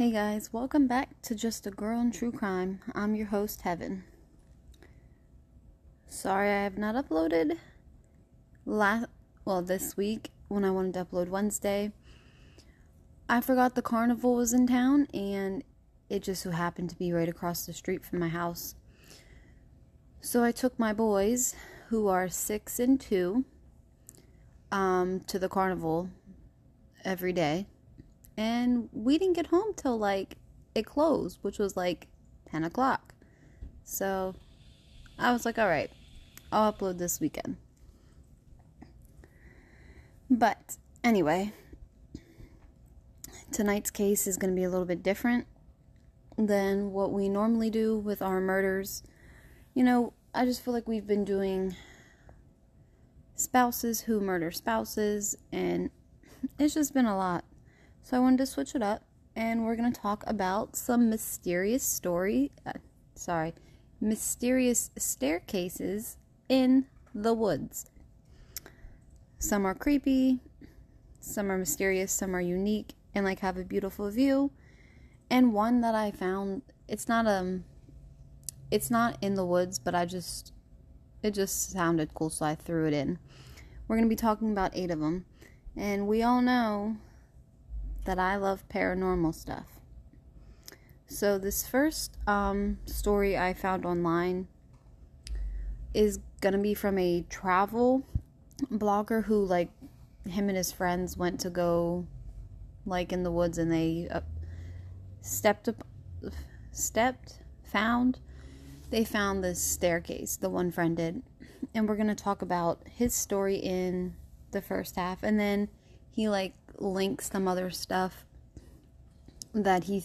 Hey guys, welcome back to Just a Girl in True Crime. I'm your host, Heaven. Sorry I have not uploaded last well this week when I wanted to upload Wednesday. I forgot the carnival was in town and it just so happened to be right across the street from my house. So I took my boys, who are six and two, um, to the carnival every day and we didn't get home till like it closed, which was like 10 o'clock. So I was like, all right, I'll upload this weekend. But anyway, tonight's case is going to be a little bit different than what we normally do with our murders. You know, I just feel like we've been doing spouses who murder spouses, and it's just been a lot. So I wanted to switch it up and we're going to talk about some mysterious story, uh, sorry, mysterious staircases in the woods. Some are creepy, some are mysterious, some are unique and like have a beautiful view. And one that I found, it's not um it's not in the woods, but I just it just sounded cool so I threw it in. We're going to be talking about 8 of them. And we all know that I love paranormal stuff. So, this first um, story I found online is gonna be from a travel blogger who, like, him and his friends went to go, like, in the woods and they uh, stepped up, stepped, found, they found this staircase, the one friend did. And we're gonna talk about his story in the first half and then he like links some other stuff that he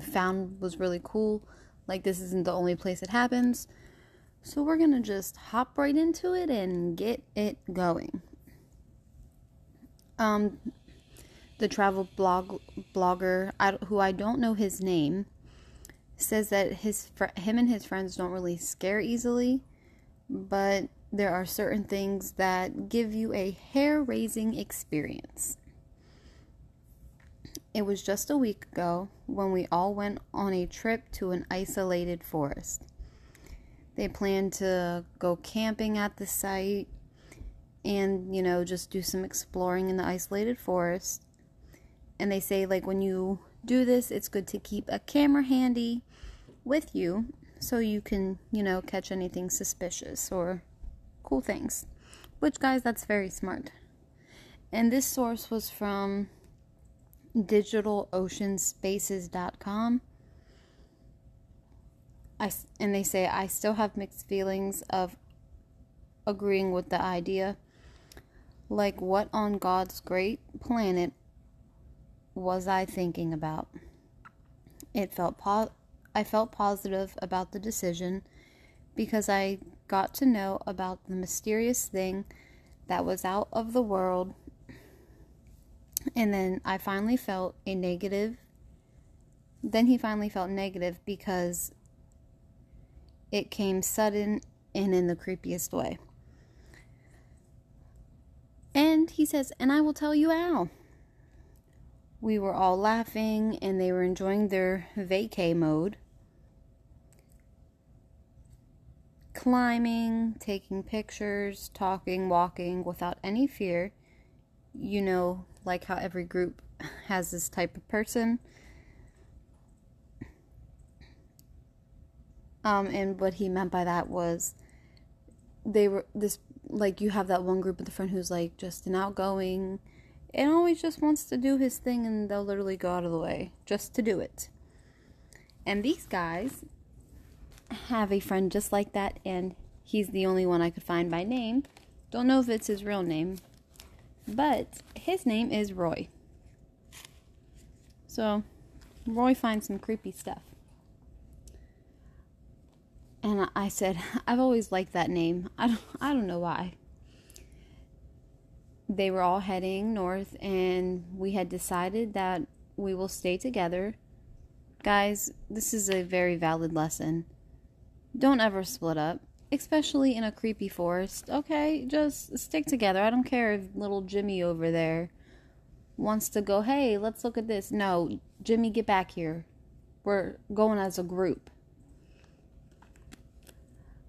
found was really cool. Like, this isn't the only place it happens. So, we're gonna just hop right into it and get it going. Um, the travel blog blogger, I, who I don't know his name, says that his fr- him and his friends don't really scare easily, but there are certain things that give you a hair raising experience. It was just a week ago when we all went on a trip to an isolated forest. They planned to go camping at the site and, you know, just do some exploring in the isolated forest. And they say, like, when you do this, it's good to keep a camera handy with you so you can, you know, catch anything suspicious or cool things. Which, guys, that's very smart. And this source was from digitaloceanspaces.com. I, and they say, I still have mixed feelings of agreeing with the idea. Like, what on God's great planet was I thinking about? It felt po- I felt positive about the decision because I got to know about the mysterious thing that was out of the world and then I finally felt a negative. Then he finally felt negative because it came sudden and in the creepiest way. And he says, and I will tell you how. We were all laughing and they were enjoying their vacay mode. Climbing, taking pictures, talking, walking without any fear. You know, like how every group has this type of person. Um, and what he meant by that was they were this like you have that one group of the friend who's like just an outgoing and always just wants to do his thing and they'll literally go out of the way just to do it. And these guys have a friend just like that and he's the only one I could find by name. Don't know if it's his real name, but his name is Roy. So, Roy finds some creepy stuff. And I said, I've always liked that name. I don't, I don't know why. They were all heading north, and we had decided that we will stay together. Guys, this is a very valid lesson. Don't ever split up especially in a creepy forest. Okay, just stick together. I don't care if little Jimmy over there wants to go, hey, let's look at this. No, Jimmy, get back here. We're going as a group.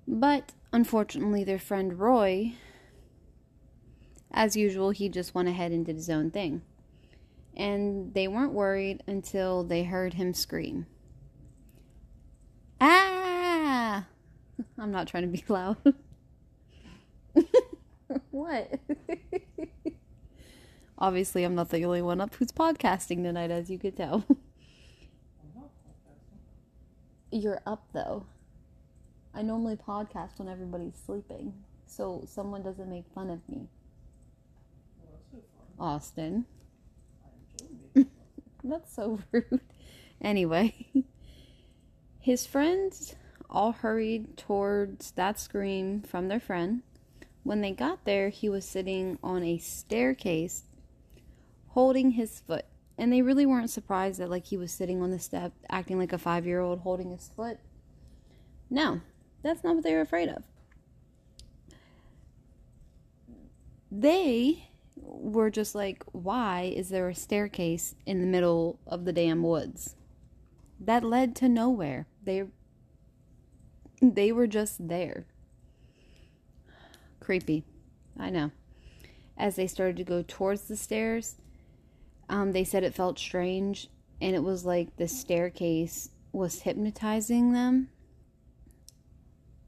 But unfortunately, their friend Roy, as usual, he just went ahead and did his own thing. And they weren't worried until they heard him scream. Ah! I'm not trying to be loud. what? Obviously, I'm not the only one up who's podcasting tonight, as you could tell. You're up, though. I normally podcast when everybody's sleeping, so someone doesn't make fun of me. Austin. That's so rude. Anyway, his friends all hurried towards that scream from their friend. When they got there, he was sitting on a staircase holding his foot. And they really weren't surprised that like he was sitting on the step acting like a 5-year-old holding his foot. No, that's not what they were afraid of. They were just like, why is there a staircase in the middle of the damn woods? That led to nowhere. They they were just there. Creepy. I know. As they started to go towards the stairs, um, they said it felt strange and it was like the staircase was hypnotizing them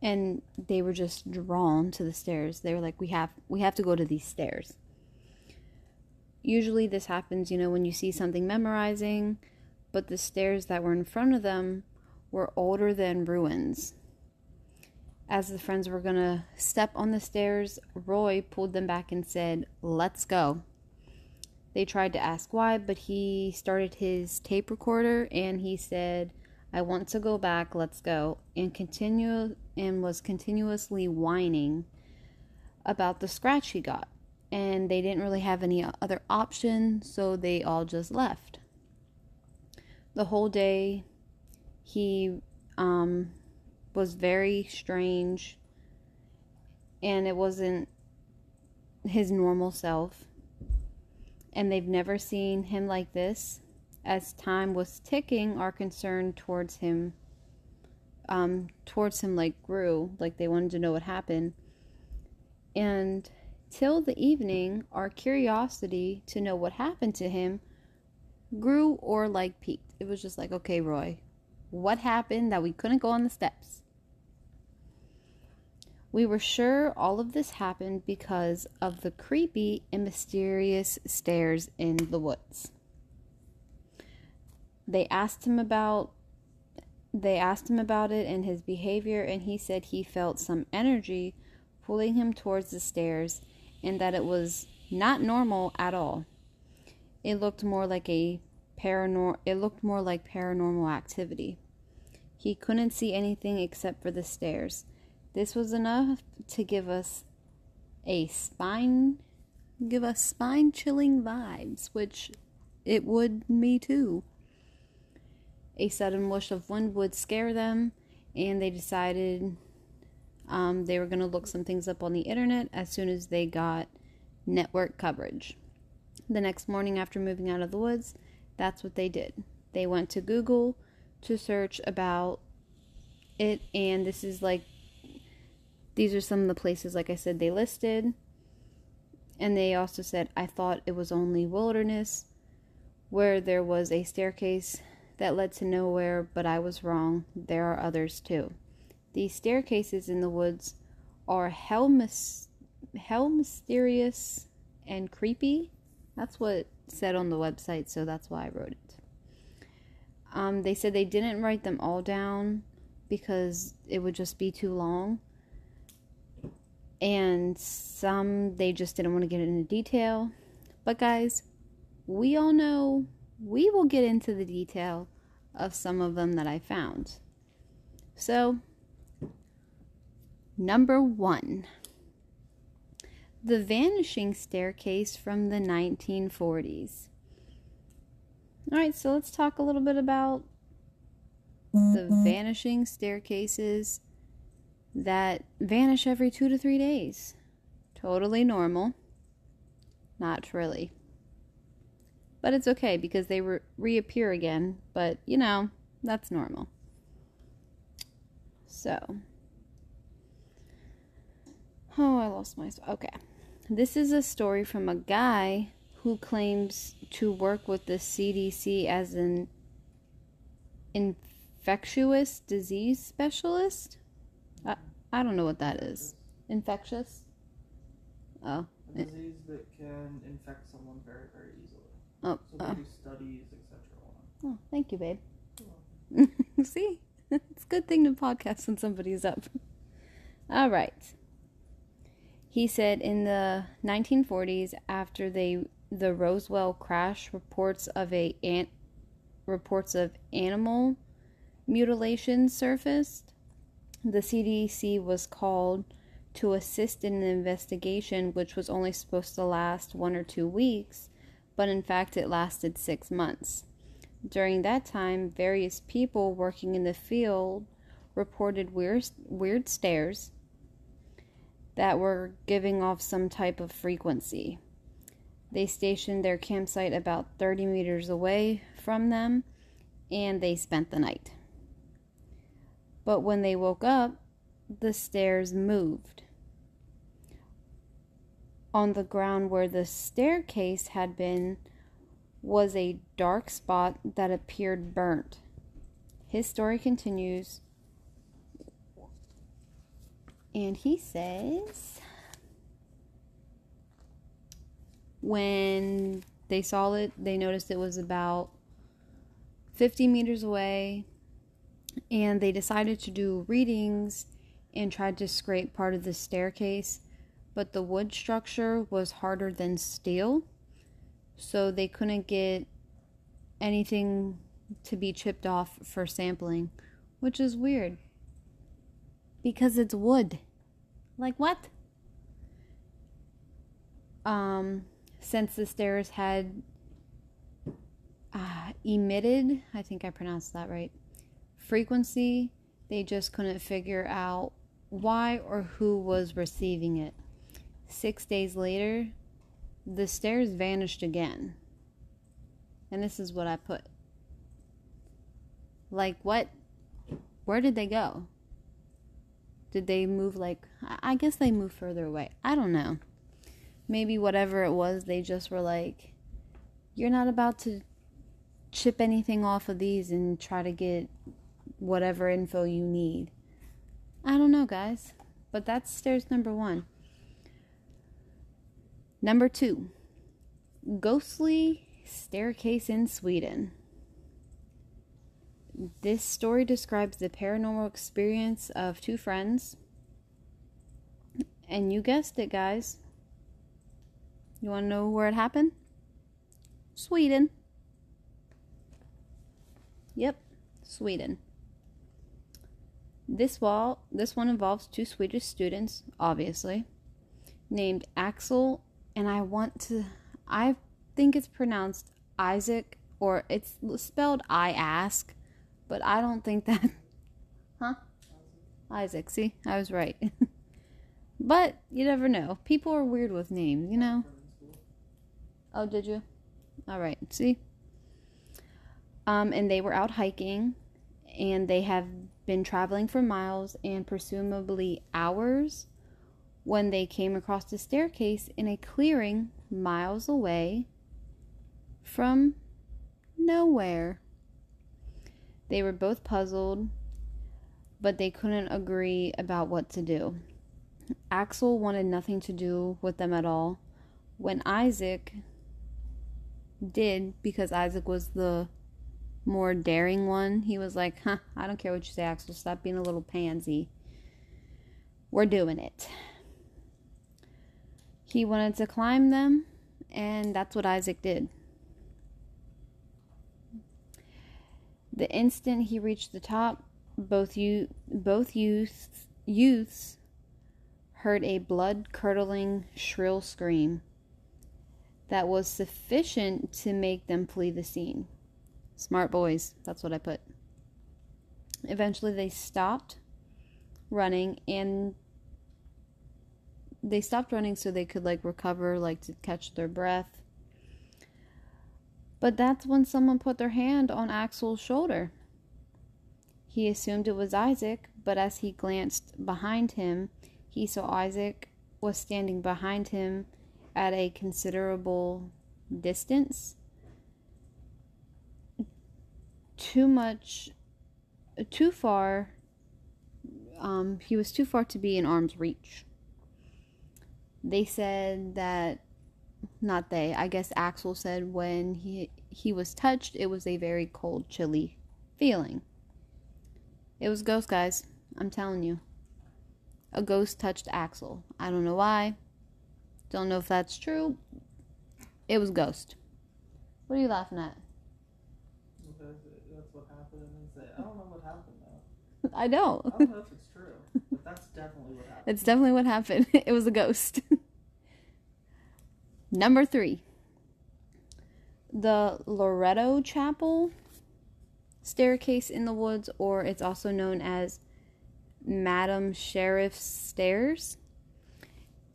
and they were just drawn to the stairs. They were like, "We have we have to go to these stairs." Usually, this happens, you know, when you see something memorizing, but the stairs that were in front of them were older than ruins. As the friends were gonna step on the stairs, Roy pulled them back and said, "Let's go." They tried to ask why, but he started his tape recorder and he said, I want to go back, let's go, and continue and was continuously whining about the scratch he got. And they didn't really have any other option, so they all just left. The whole day he um, was very strange and it wasn't his normal self. And they've never seen him like this as time was ticking, our concern towards him, um, towards him like grew, like they wanted to know what happened. And till the evening, our curiosity to know what happened to him grew or like peaked. It was just like, okay, Roy, what happened that we couldn't go on the steps? We were sure all of this happened because of the creepy and mysterious stairs in the woods they asked him about they asked him about it and his behavior and he said he felt some energy pulling him towards the stairs and that it was not normal at all. It looked more like a paranormal it looked more like paranormal activity. He couldn't see anything except for the stairs. This was enough to give us a spine give us spine chilling vibes, which it would me too. A sudden rush of wind would scare them, and they decided um, they were going to look some things up on the internet as soon as they got network coverage. The next morning, after moving out of the woods, that's what they did. They went to Google to search about it, and this is like these are some of the places, like I said, they listed. And they also said, I thought it was only wilderness where there was a staircase that led to nowhere, but I was wrong. There are others too. These staircases in the woods are hell, mis- hell mysterious and creepy. That's what said on the website, so that's why I wrote it. Um, they said they didn't write them all down because it would just be too long. And some they just didn't want to get into detail. But guys, we all know we will get into the detail of some of them that I found. So, number one The Vanishing Staircase from the 1940s. Alright, so let's talk a little bit about the mm-hmm. vanishing staircases that vanish every two to three days. Totally normal. Not really. But it's okay because they re- reappear again. But, you know, that's normal. So. Oh, I lost my. Okay. This is a story from a guy who claims to work with the CDC as an infectious disease specialist. I, I don't know what that is. Infectious? Oh. A disease that can infect someone very, very easily. Oh. So oh. they do studies, etc. Oh, thank you, babe. You're See? It's a good thing to podcast when somebody's up. All right. He said in the 1940s, after they the Roswell crash, reports of a ant reports of animal mutilation surfaced. The CDC was called to assist in an investigation, which was only supposed to last one or two weeks, but in fact it lasted six months. During that time, various people working in the field reported weird, weird stares that were giving off some type of frequency. They stationed their campsite about 30 meters away from them and they spent the night. But when they woke up, the stairs moved. On the ground where the staircase had been was a dark spot that appeared burnt. His story continues, and he says when they saw it, they noticed it was about 50 meters away, and they decided to do readings and tried to scrape part of the staircase, but the wood structure was harder than steel so they couldn't get anything to be chipped off for sampling, which is weird. Because it's wood. Like what? Um since the stairs had uh, emitted, I think I pronounced that right. Frequency, they just couldn't figure out why or who was receiving it. 6 days later, the stairs vanished again. And this is what I put. Like, what? Where did they go? Did they move, like, I guess they moved further away. I don't know. Maybe whatever it was, they just were like, you're not about to chip anything off of these and try to get whatever info you need. I don't know, guys. But that's stairs number one. Number two, ghostly staircase in Sweden. This story describes the paranormal experience of two friends. And you guessed it, guys. You want to know where it happened? Sweden. Yep, Sweden. This wall, this one involves two Swedish students, obviously, named Axel and I want to I think it's pronounced Isaac or it's spelled I ask, but I don't think that Huh? Isaac, see? I was right. but you never know. People are weird with names, you know. Oh, did you? All right. See? Um and they were out hiking and they have been traveling for miles and presumably hours when they came across a staircase in a clearing miles away from nowhere. They were both puzzled, but they couldn't agree about what to do. Axel wanted nothing to do with them at all. When Isaac did, because Isaac was the more daring one, he was like, huh, I don't care what you say, Axel. Stop being a little pansy. We're doing it. He wanted to climb them, and that's what Isaac did. The instant he reached the top, both you both youths youths heard a blood-curdling shrill scream that was sufficient to make them flee the scene. Smart boys, that's what I put. Eventually they stopped running and they stopped running so they could like recover like to catch their breath But that's when someone put their hand on Axel's shoulder. He assumed it was Isaac, but as he glanced behind him, he saw Isaac was standing behind him at a considerable distance. Too much, too far. Um, he was too far to be in arm's reach. They said that, not they, I guess Axel said when he he was touched, it was a very cold, chilly feeling. It was ghost, guys. I'm telling you. A ghost touched Axel. I don't know why. Don't know if that's true. It was ghost. What are you laughing at? Because it- that's what happened, and then say, I don't know what happened though. I know. I don't know if it's true, but that's definitely what happened. It's definitely what happened. It was a ghost. Number three. The Loretto Chapel staircase in the woods, or it's also known as Madam Sheriff's Stairs.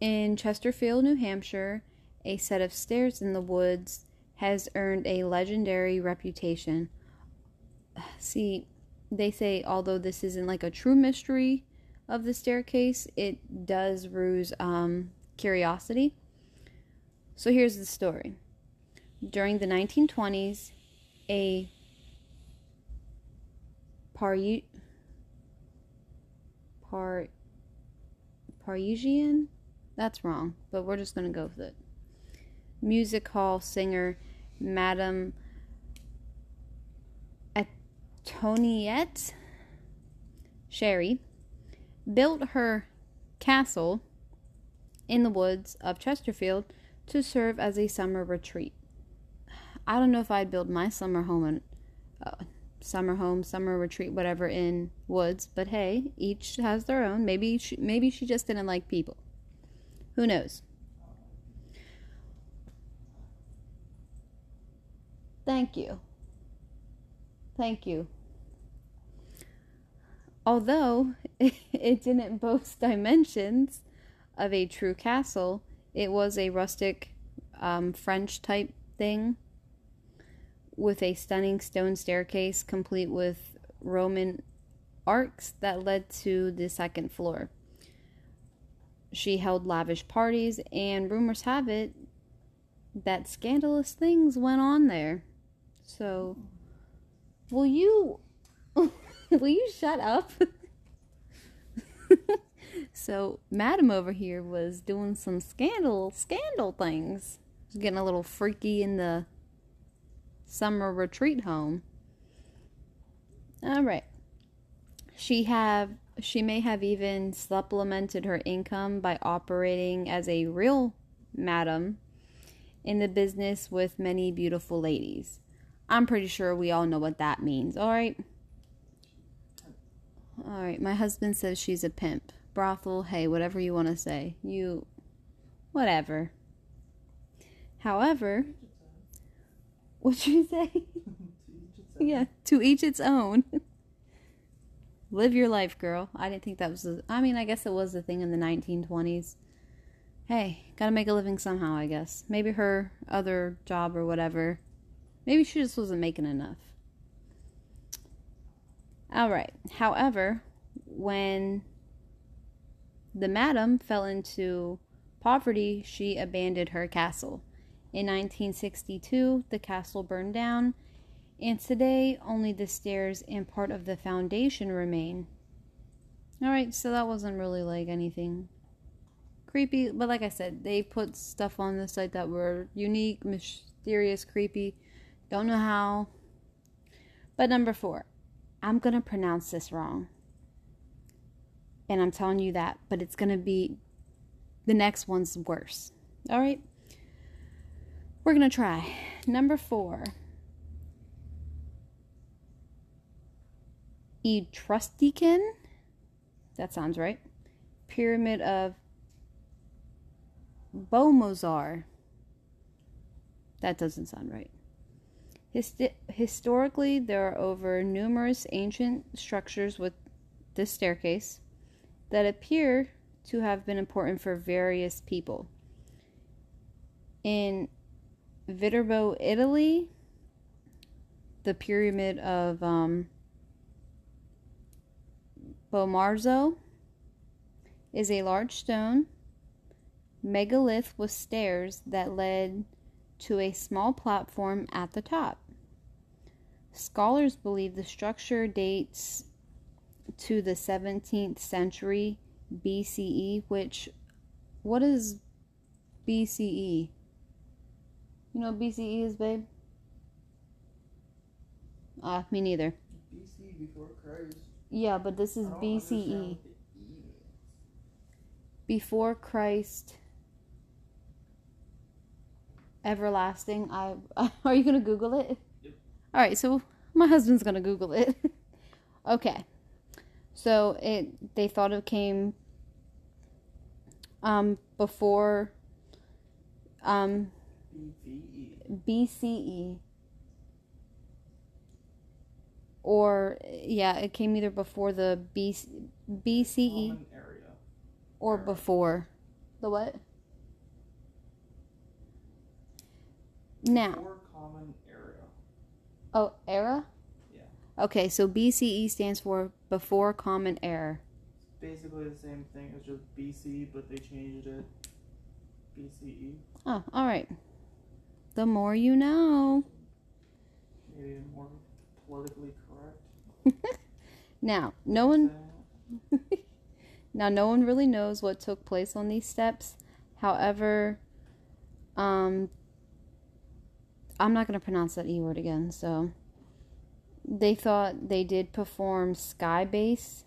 In Chesterfield, New Hampshire, a set of stairs in the woods has earned a legendary reputation. See, they say although this isn't like a true mystery of the staircase, it does ruse um, curiosity. So here's the story. During the 1920s, a Paru- Par- Parisian? That's wrong, but we're just going to go with it. Music hall singer Madame Antoinette Sherri built her castle in the woods of Chesterfield to serve as a summer retreat. I don't know if I'd build my summer home in uh, summer home, summer retreat, whatever in woods, but hey, each has their own. Maybe she, maybe she just didn't like people. Who knows? Thank you. Thank you. Although it didn't boast dimensions of a true castle, it was a rustic um, French type thing with a stunning stone staircase complete with Roman arcs that led to the second floor. She held lavish parties, and rumors have it that scandalous things went on there. So, will you will you shut up? so, Madam over here was doing some scandal scandal things. She's getting a little freaky in the summer retreat home. All right. She have she may have even supplemented her income by operating as a real madam in the business with many beautiful ladies. I'm pretty sure we all know what that means. All right. All right. My husband says she's a pimp. Brothel, hey, whatever you want to say. You whatever. However, What'd you say? Yeah, to each its own. Live your life, girl. I didn't think that was. I mean, I guess it was the thing in the 1920s. Hey, gotta make a living somehow, I guess. Maybe her other job or whatever. Maybe she just wasn't making enough. All right. However, when the madam fell into poverty, she abandoned her castle. In 1962, the castle burned down, and today only the stairs and part of the foundation remain. Alright, so that wasn't really like anything creepy, but like I said, they put stuff on the site that were unique, mysterious, creepy. Don't know how. But number four, I'm gonna pronounce this wrong. And I'm telling you that, but it's gonna be the next one's worse. Alright? We're gonna try. Number four. Etruscan. That sounds right. Pyramid of Bomozar. That doesn't sound right. Historically, there are over numerous ancient structures with this staircase that appear to have been important for various people. In Viterbo, Italy, the pyramid of um, Bomarzo is a large stone megalith with stairs that led to a small platform at the top. Scholars believe the structure dates to the 17th century BCE, which, what is BCE? You know what BCE is, babe? Ah, uh, me neither. BC before Christ. Yeah, but this is BCE. understand what the means. Before Christ. Everlasting. I are you gonna Google it? All right, so my husband's gonna Google it. okay, so it they thought it came um before um BCE or yeah, it came either before the BC, BCE area. or before the what? Now, Before common area. Oh, era? Yeah. Okay, so BCE stands for before common era. It's basically the same thing as just BC, but they changed it. BCE. Oh, all right. The more you know. Maybe more politically correct. Now, no one Now, no one really knows what took place on these steps. However, um, I'm not going to pronounce that E word again. So, they thought they did perform sky based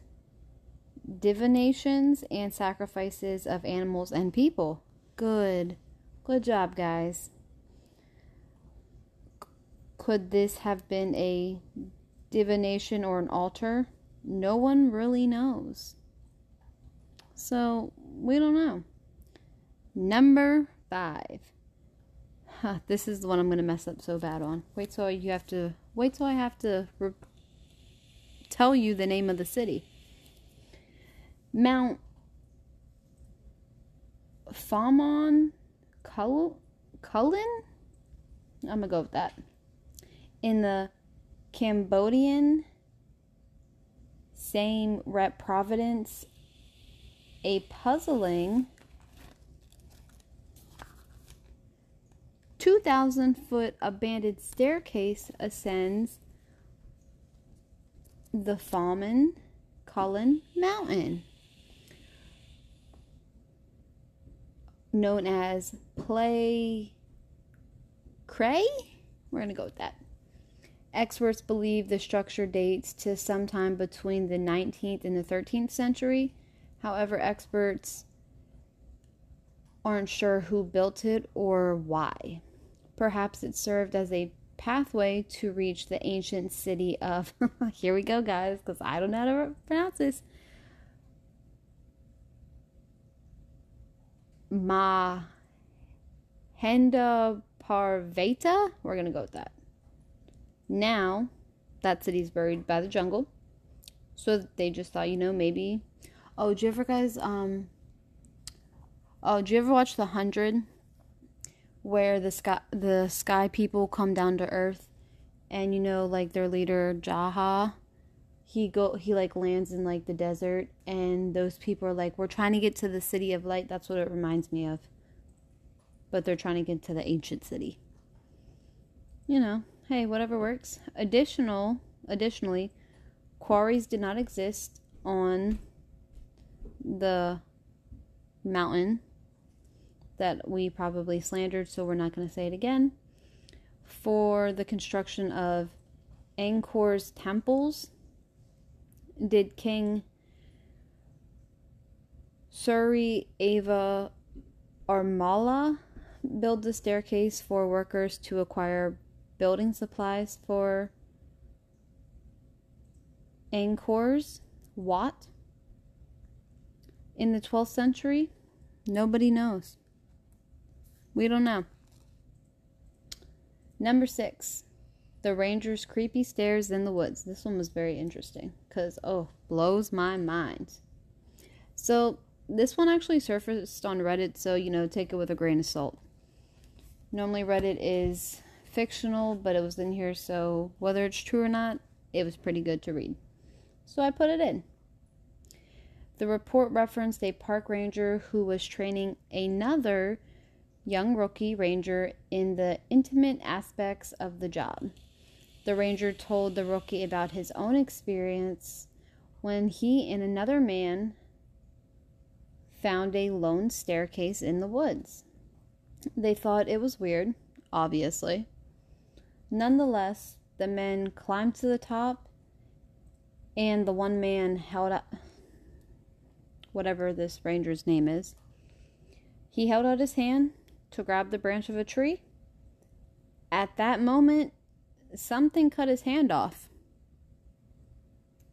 divinations and sacrifices of animals and people. Good. Good job, guys. Could this have been a divination or an altar? No one really knows. So we don't know. Number five. Huh, this is the one I'm gonna mess up so bad on. Wait till you have to. Wait till I have to re- tell you the name of the city. Mount Famon Kul- Kulin. I'm gonna go with that. In the Cambodian Siem Reap Providence a puzzling 2,000 foot abandoned staircase ascends the Falman Cullen Mountain, known as Play Cray. We're going to go with that. Experts believe the structure dates to sometime between the 19th and the 13th century. However, experts aren't sure who built it or why. Perhaps it served as a pathway to reach the ancient city of. here we go, guys, because I don't know how to pronounce this. Mahendaparvata. We're going to go with that. Now, that city's buried by the jungle. So they just thought, you know, maybe. Oh, did you ever guys um? Oh, do you ever watch The Hundred? Where the sky the sky people come down to Earth, and you know, like their leader Jaha, he go he like lands in like the desert, and those people are like, we're trying to get to the city of light. That's what it reminds me of. But they're trying to get to the ancient city. You know, hey, whatever works. Additional, additionally, quarries did not exist on the mountain that we probably slandered, so we're not going to say it again. For the construction of Angkor's temples, did King Suri Ava Armala build the staircase for workers to acquire building supplies for Angkor's Wat? In the 12th century? Nobody knows. We don't know. Number six, the Ranger's creepy stairs in the woods. This one was very interesting because, oh, blows my mind. So, this one actually surfaced on Reddit, so, you know, take it with a grain of salt. Normally, Reddit is fictional, but it was in here, so whether it's true or not, it was pretty good to read. So I put it in. The report referenced a park ranger who was training another young rookie ranger in the intimate aspects of the job. The ranger told the rookie about his own experience when he and another man found a lone staircase in the woods. They thought it was weird, obviously. Nonetheless, the men climbed to the top, and the one man held up whatever this ranger's name is. He held out his hand to grab the branch of a tree. At that moment, something cut his hand off.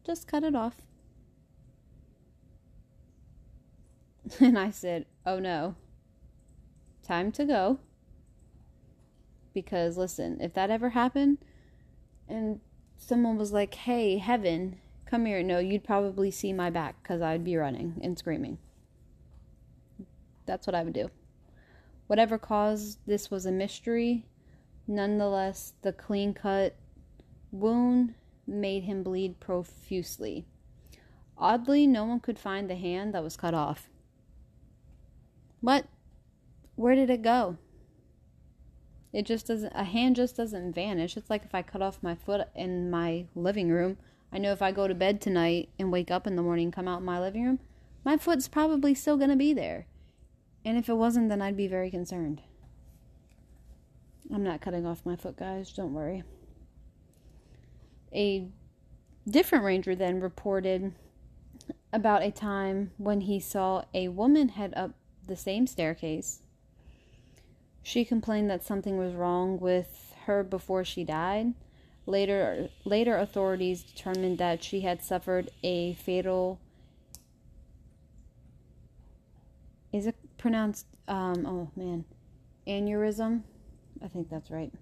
Just cut it off. And I said, Oh no, time to go. Because listen, if that ever happened and someone was like, Hey, heaven, come here, no, you'd probably see my back because I'd be running and screaming. That's what I would do. Whatever caused this was a mystery. Nonetheless, the clean cut wound made him bleed profusely. Oddly, no one could find the hand that was cut off. What? Where did it go? It just doesn't, a hand just doesn't vanish. It's like if I cut off my foot in my living room. I know if I go to bed tonight and wake up in the morning come out in my living room, my foot's probably still going to be there. And if it wasn't, then I'd be very concerned. I'm not cutting off my foot, guys. Don't worry. A different ranger then reported about a time when he saw a woman head up the same staircase. She complained that something was wrong with her before she died. Later, later authorities determined that she had suffered a fatal. Is it pronounced? Um, oh man, aneurysm. I think that's right.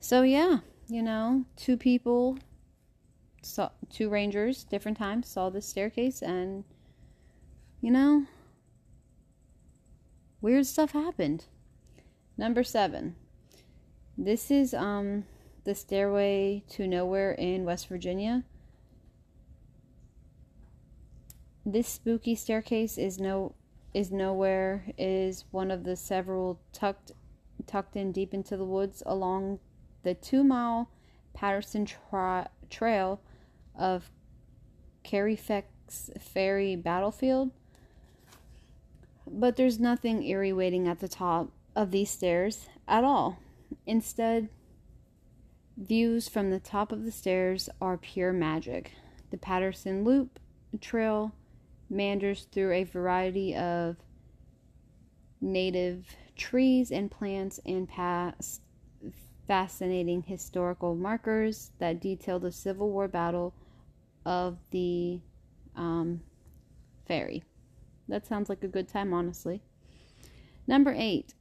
So yeah, you know, two people, saw two rangers, different times, saw this staircase, and you know, weird stuff happened. Number seven. This is um the stairway to nowhere in West Virginia. This spooky staircase is no is nowhere is one of the several tucked tucked in deep into the woods along the two mile Patterson tra- Trail of Carnifex Ferry Battlefield but there's nothing eerie waiting at the top of these stairs at all. Instead, views from the top of the stairs are pure magic. The Patterson Loop Trail meanders through a variety of native trees and plants and past fascinating historical markers that detail the Civil War battle of the um, ferry. That sounds like a good time, honestly. Number eight,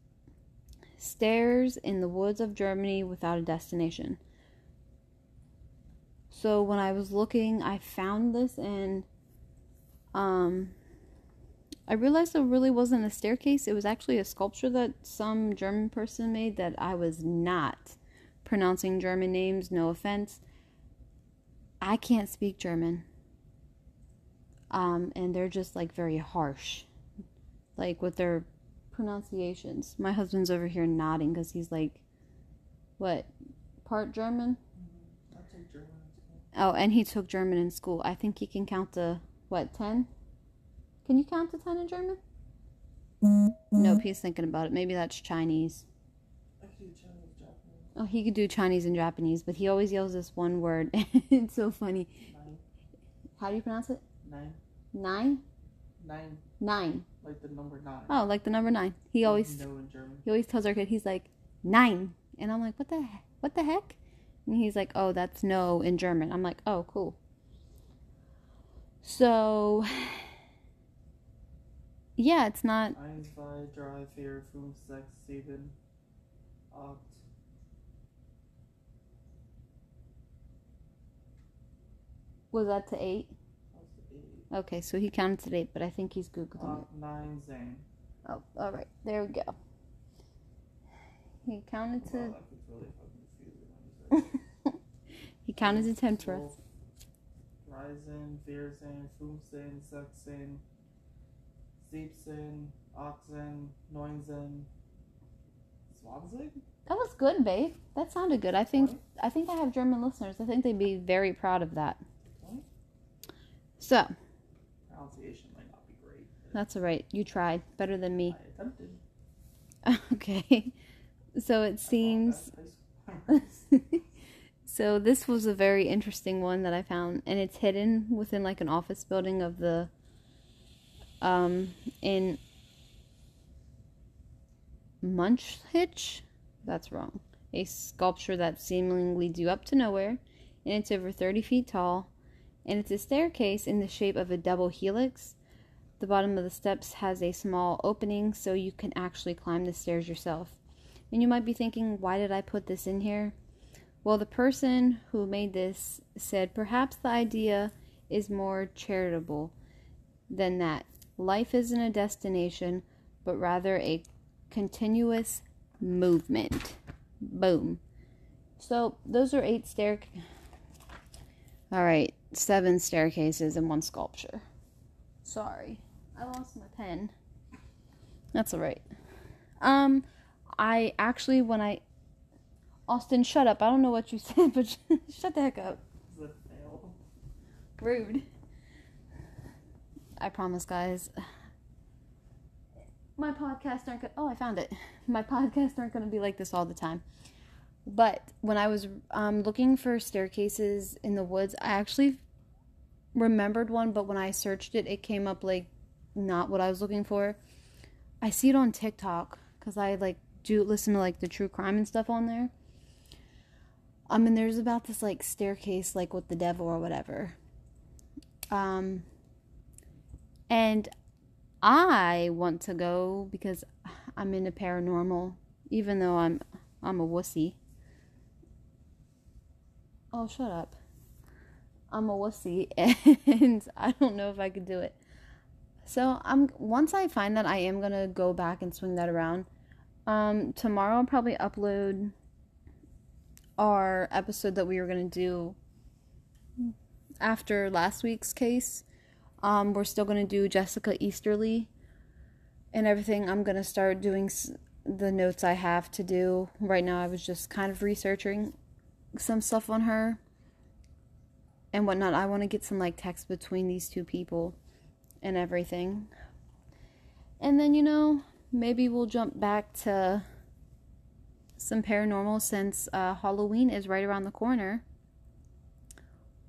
stairs in the woods of Germany without a destination. So when I was looking, I found this and um, I realized there really wasn't a staircase. It was actually a sculpture that some German person made that I was not pronouncing German names, no offense. I can't speak German um, and they're just like very harsh, like with their pronunciations. My husband's over here nodding because he's like, what, part German? Mm-hmm. German in school. Oh, and he took German in school. I think he can count to what ten? Can you count to ten in German? Nope, mm-hmm. he's thinking about it. Maybe that's Chinese. I could do Chinese, Oh, he could do Chinese and Japanese, but he always yells this one word. it's so funny. Nine. How do you pronounce it? Nine. Nine? Nine. Nine. Like the number nine. Oh, like the number nine. He always No in German. he always tells our kid he's like nine, and I'm like, what the he- what the heck? And he's like, oh, that's no in German. I'm like, oh, cool. So, yeah, it's not. Zwei, drei, vier, fünf, sechs, sieben, acht. Was that to eight? Eight. Okay, so he counted to eight, but I think he's googling it. Nine, zehn. Oh, all right, there we go. He counted to Wow, really fucking confusing when you say He counted to ten for us. Ryzen, Vierzen, Fumsen, Sexen, Siebsen, Oxen, Neunzen, Swanzig? That was good, babe. That sounded good. I think I think I have German listeners. I think they'd be very proud of that. So Pronunciation might not be great. that's all right. You tried better than me. I attempted. Okay. So it seems. so this was a very interesting one that I found, and it's hidden within like an office building of the. Um, in Munchhitch, that's wrong. A sculpture that seemingly due up to nowhere, and it's over thirty feet tall, and it's a staircase in the shape of a double helix. The bottom of the steps has a small opening so you can actually climb the stairs yourself. And you might be thinking, why did I put this in here? Well, the person who made this said perhaps the idea is more charitable than that. Life isn't a destination, but rather a continuous movement. Boom. So, those are eight stair. All right, seven staircases and one sculpture. Sorry, I lost my pen. That's all right. Um, I actually when I Austin, shut up. I don't know what you said, but shut the heck up. Rude. I promise, guys. My podcasts aren't gonna. Oh, I found it. My podcasts aren't gonna be like this all the time. But when I was um, looking for staircases in the woods, I actually remembered one. But when I searched it, it came up like not what I was looking for. I see it on TikTok because I like do listen to like the true crime and stuff on there. Um, and there's about this like staircase, like with the devil or whatever. Um, and I want to go because I'm into paranormal, even though I'm I'm a wussy. Oh, shut up. I'm a wussy, and I don't know if I could do it. So I'm once I find that I am gonna go back and swing that around. Um, tomorrow I'll probably upload our episode that we were gonna do after last week's case. Um, we're still gonna do Jessica Easterly and everything. I'm gonna start doing the notes I have to do right now. I was just kind of researching some stuff on her and whatnot. I want to get some like text between these two people and everything. And then, you know, maybe we'll jump back to some paranormal since uh, Halloween is right around the corner.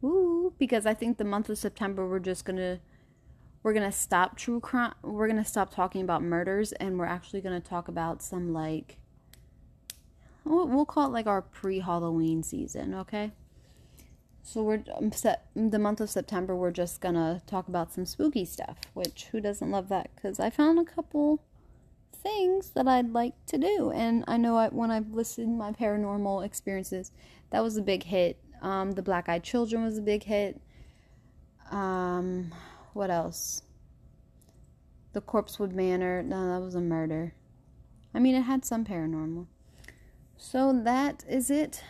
Ooh, because I think the month of September we're just gonna we're gonna stop true crime. We're gonna stop talking about murders, and we're actually gonna talk about some like we'll call it like our pre-Halloween season, okay? So we're um, set, the month of September. We're just gonna talk about some spooky stuff, which who doesn't love that? Because I found a couple things that I'd like to do, and I know I, when I've listed my paranormal experiences, that was a big hit. Um, the Black Eyed Children was a big hit. Um, what else? The Corpsewood Manor. No, that was a murder. I mean, it had some paranormal. So that is it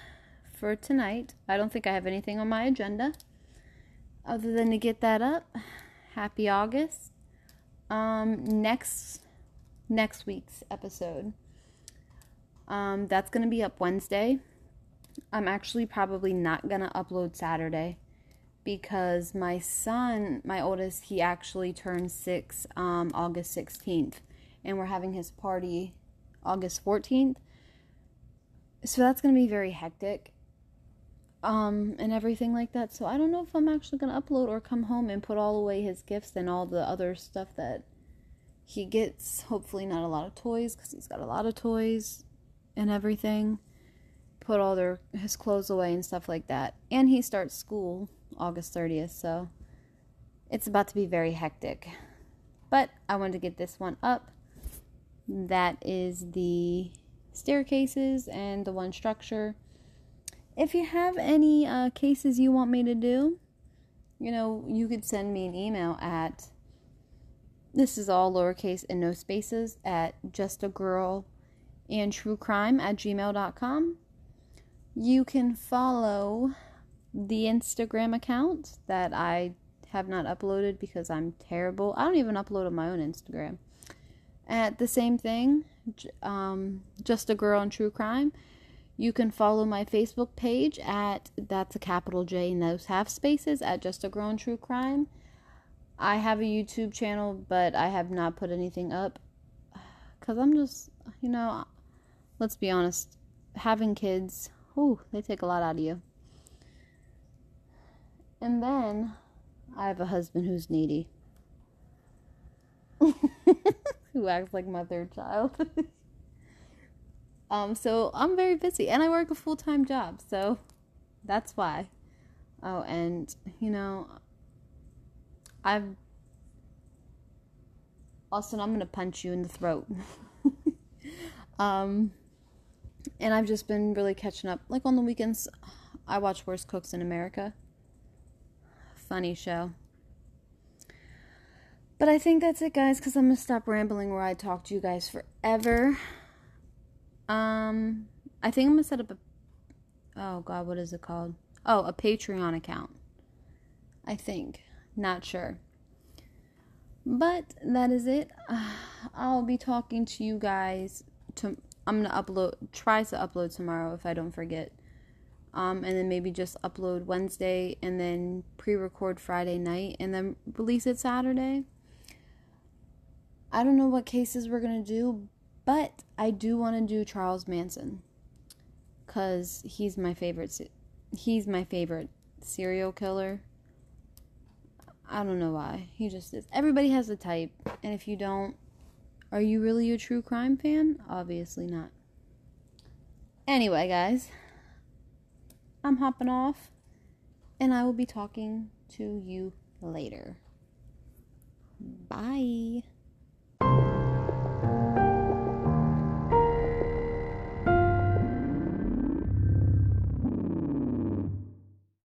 for tonight. I don't think I have anything on my agenda other than to get that up. Happy August. Um, next next week's episode. Um, that's gonna be up Wednesday. I'm actually probably not gonna upload Saturday because my son, my oldest, he actually turned six um, August 16th, and we're having his party August 14th. So that's gonna be very hectic, um, and everything like that. So I don't know if I'm actually gonna upload or come home and put all away his gifts and all the other stuff that he gets. Hopefully, not a lot of toys because he's got a lot of toys and everything. Put all their his clothes away and stuff like that. And he starts school August 30th, so it's about to be very hectic. But I wanted to get this one up. That is the staircases and the one structure. If you have any uh, cases you want me to do, you know, you could send me an email at this is all lowercase and no spaces at just a girl and true crime at gmail.com You can follow the Instagram account that I have not uploaded because I'm terrible. I don't even upload on my own Instagram. At the same thing, um, just a girl in true crime. You can follow my Facebook page at that's a capital J those half spaces at just a girl in true crime. I have a YouTube channel, but I have not put anything up because I'm just, you know, let's be honest, having kids, oh, they take a lot out of you. And then I have a husband who's needy, who acts like my third child. um, so I'm very busy, and I work a full time job, so that's why. Oh, and you know, I've Austin, I'm gonna punch you in the throat. um, and I've just been really catching up. Like on the weekends, I watch Worst Cooks in America. Funny show. But I think that's it, guys, because I'm gonna stop rambling where I talk to you guys forever. Um, I think I'm gonna set up a. Oh God, what is it called? Oh, a Patreon account. I think. Not sure. But that is it. I'll be talking to you guys. To I'm gonna upload. Try to upload tomorrow if I don't forget. Um, and then maybe just upload Wednesday and then pre-record Friday night and then release it Saturday. I don't know what cases we're gonna do, but I do want to do Charles Manson because he's my favorite. He's my favorite serial killer. I don't know why. He just is. Everybody has a type, and if you don't, are you really a true crime fan? Obviously not. Anyway, guys, I'm hopping off, and I will be talking to you later. Bye.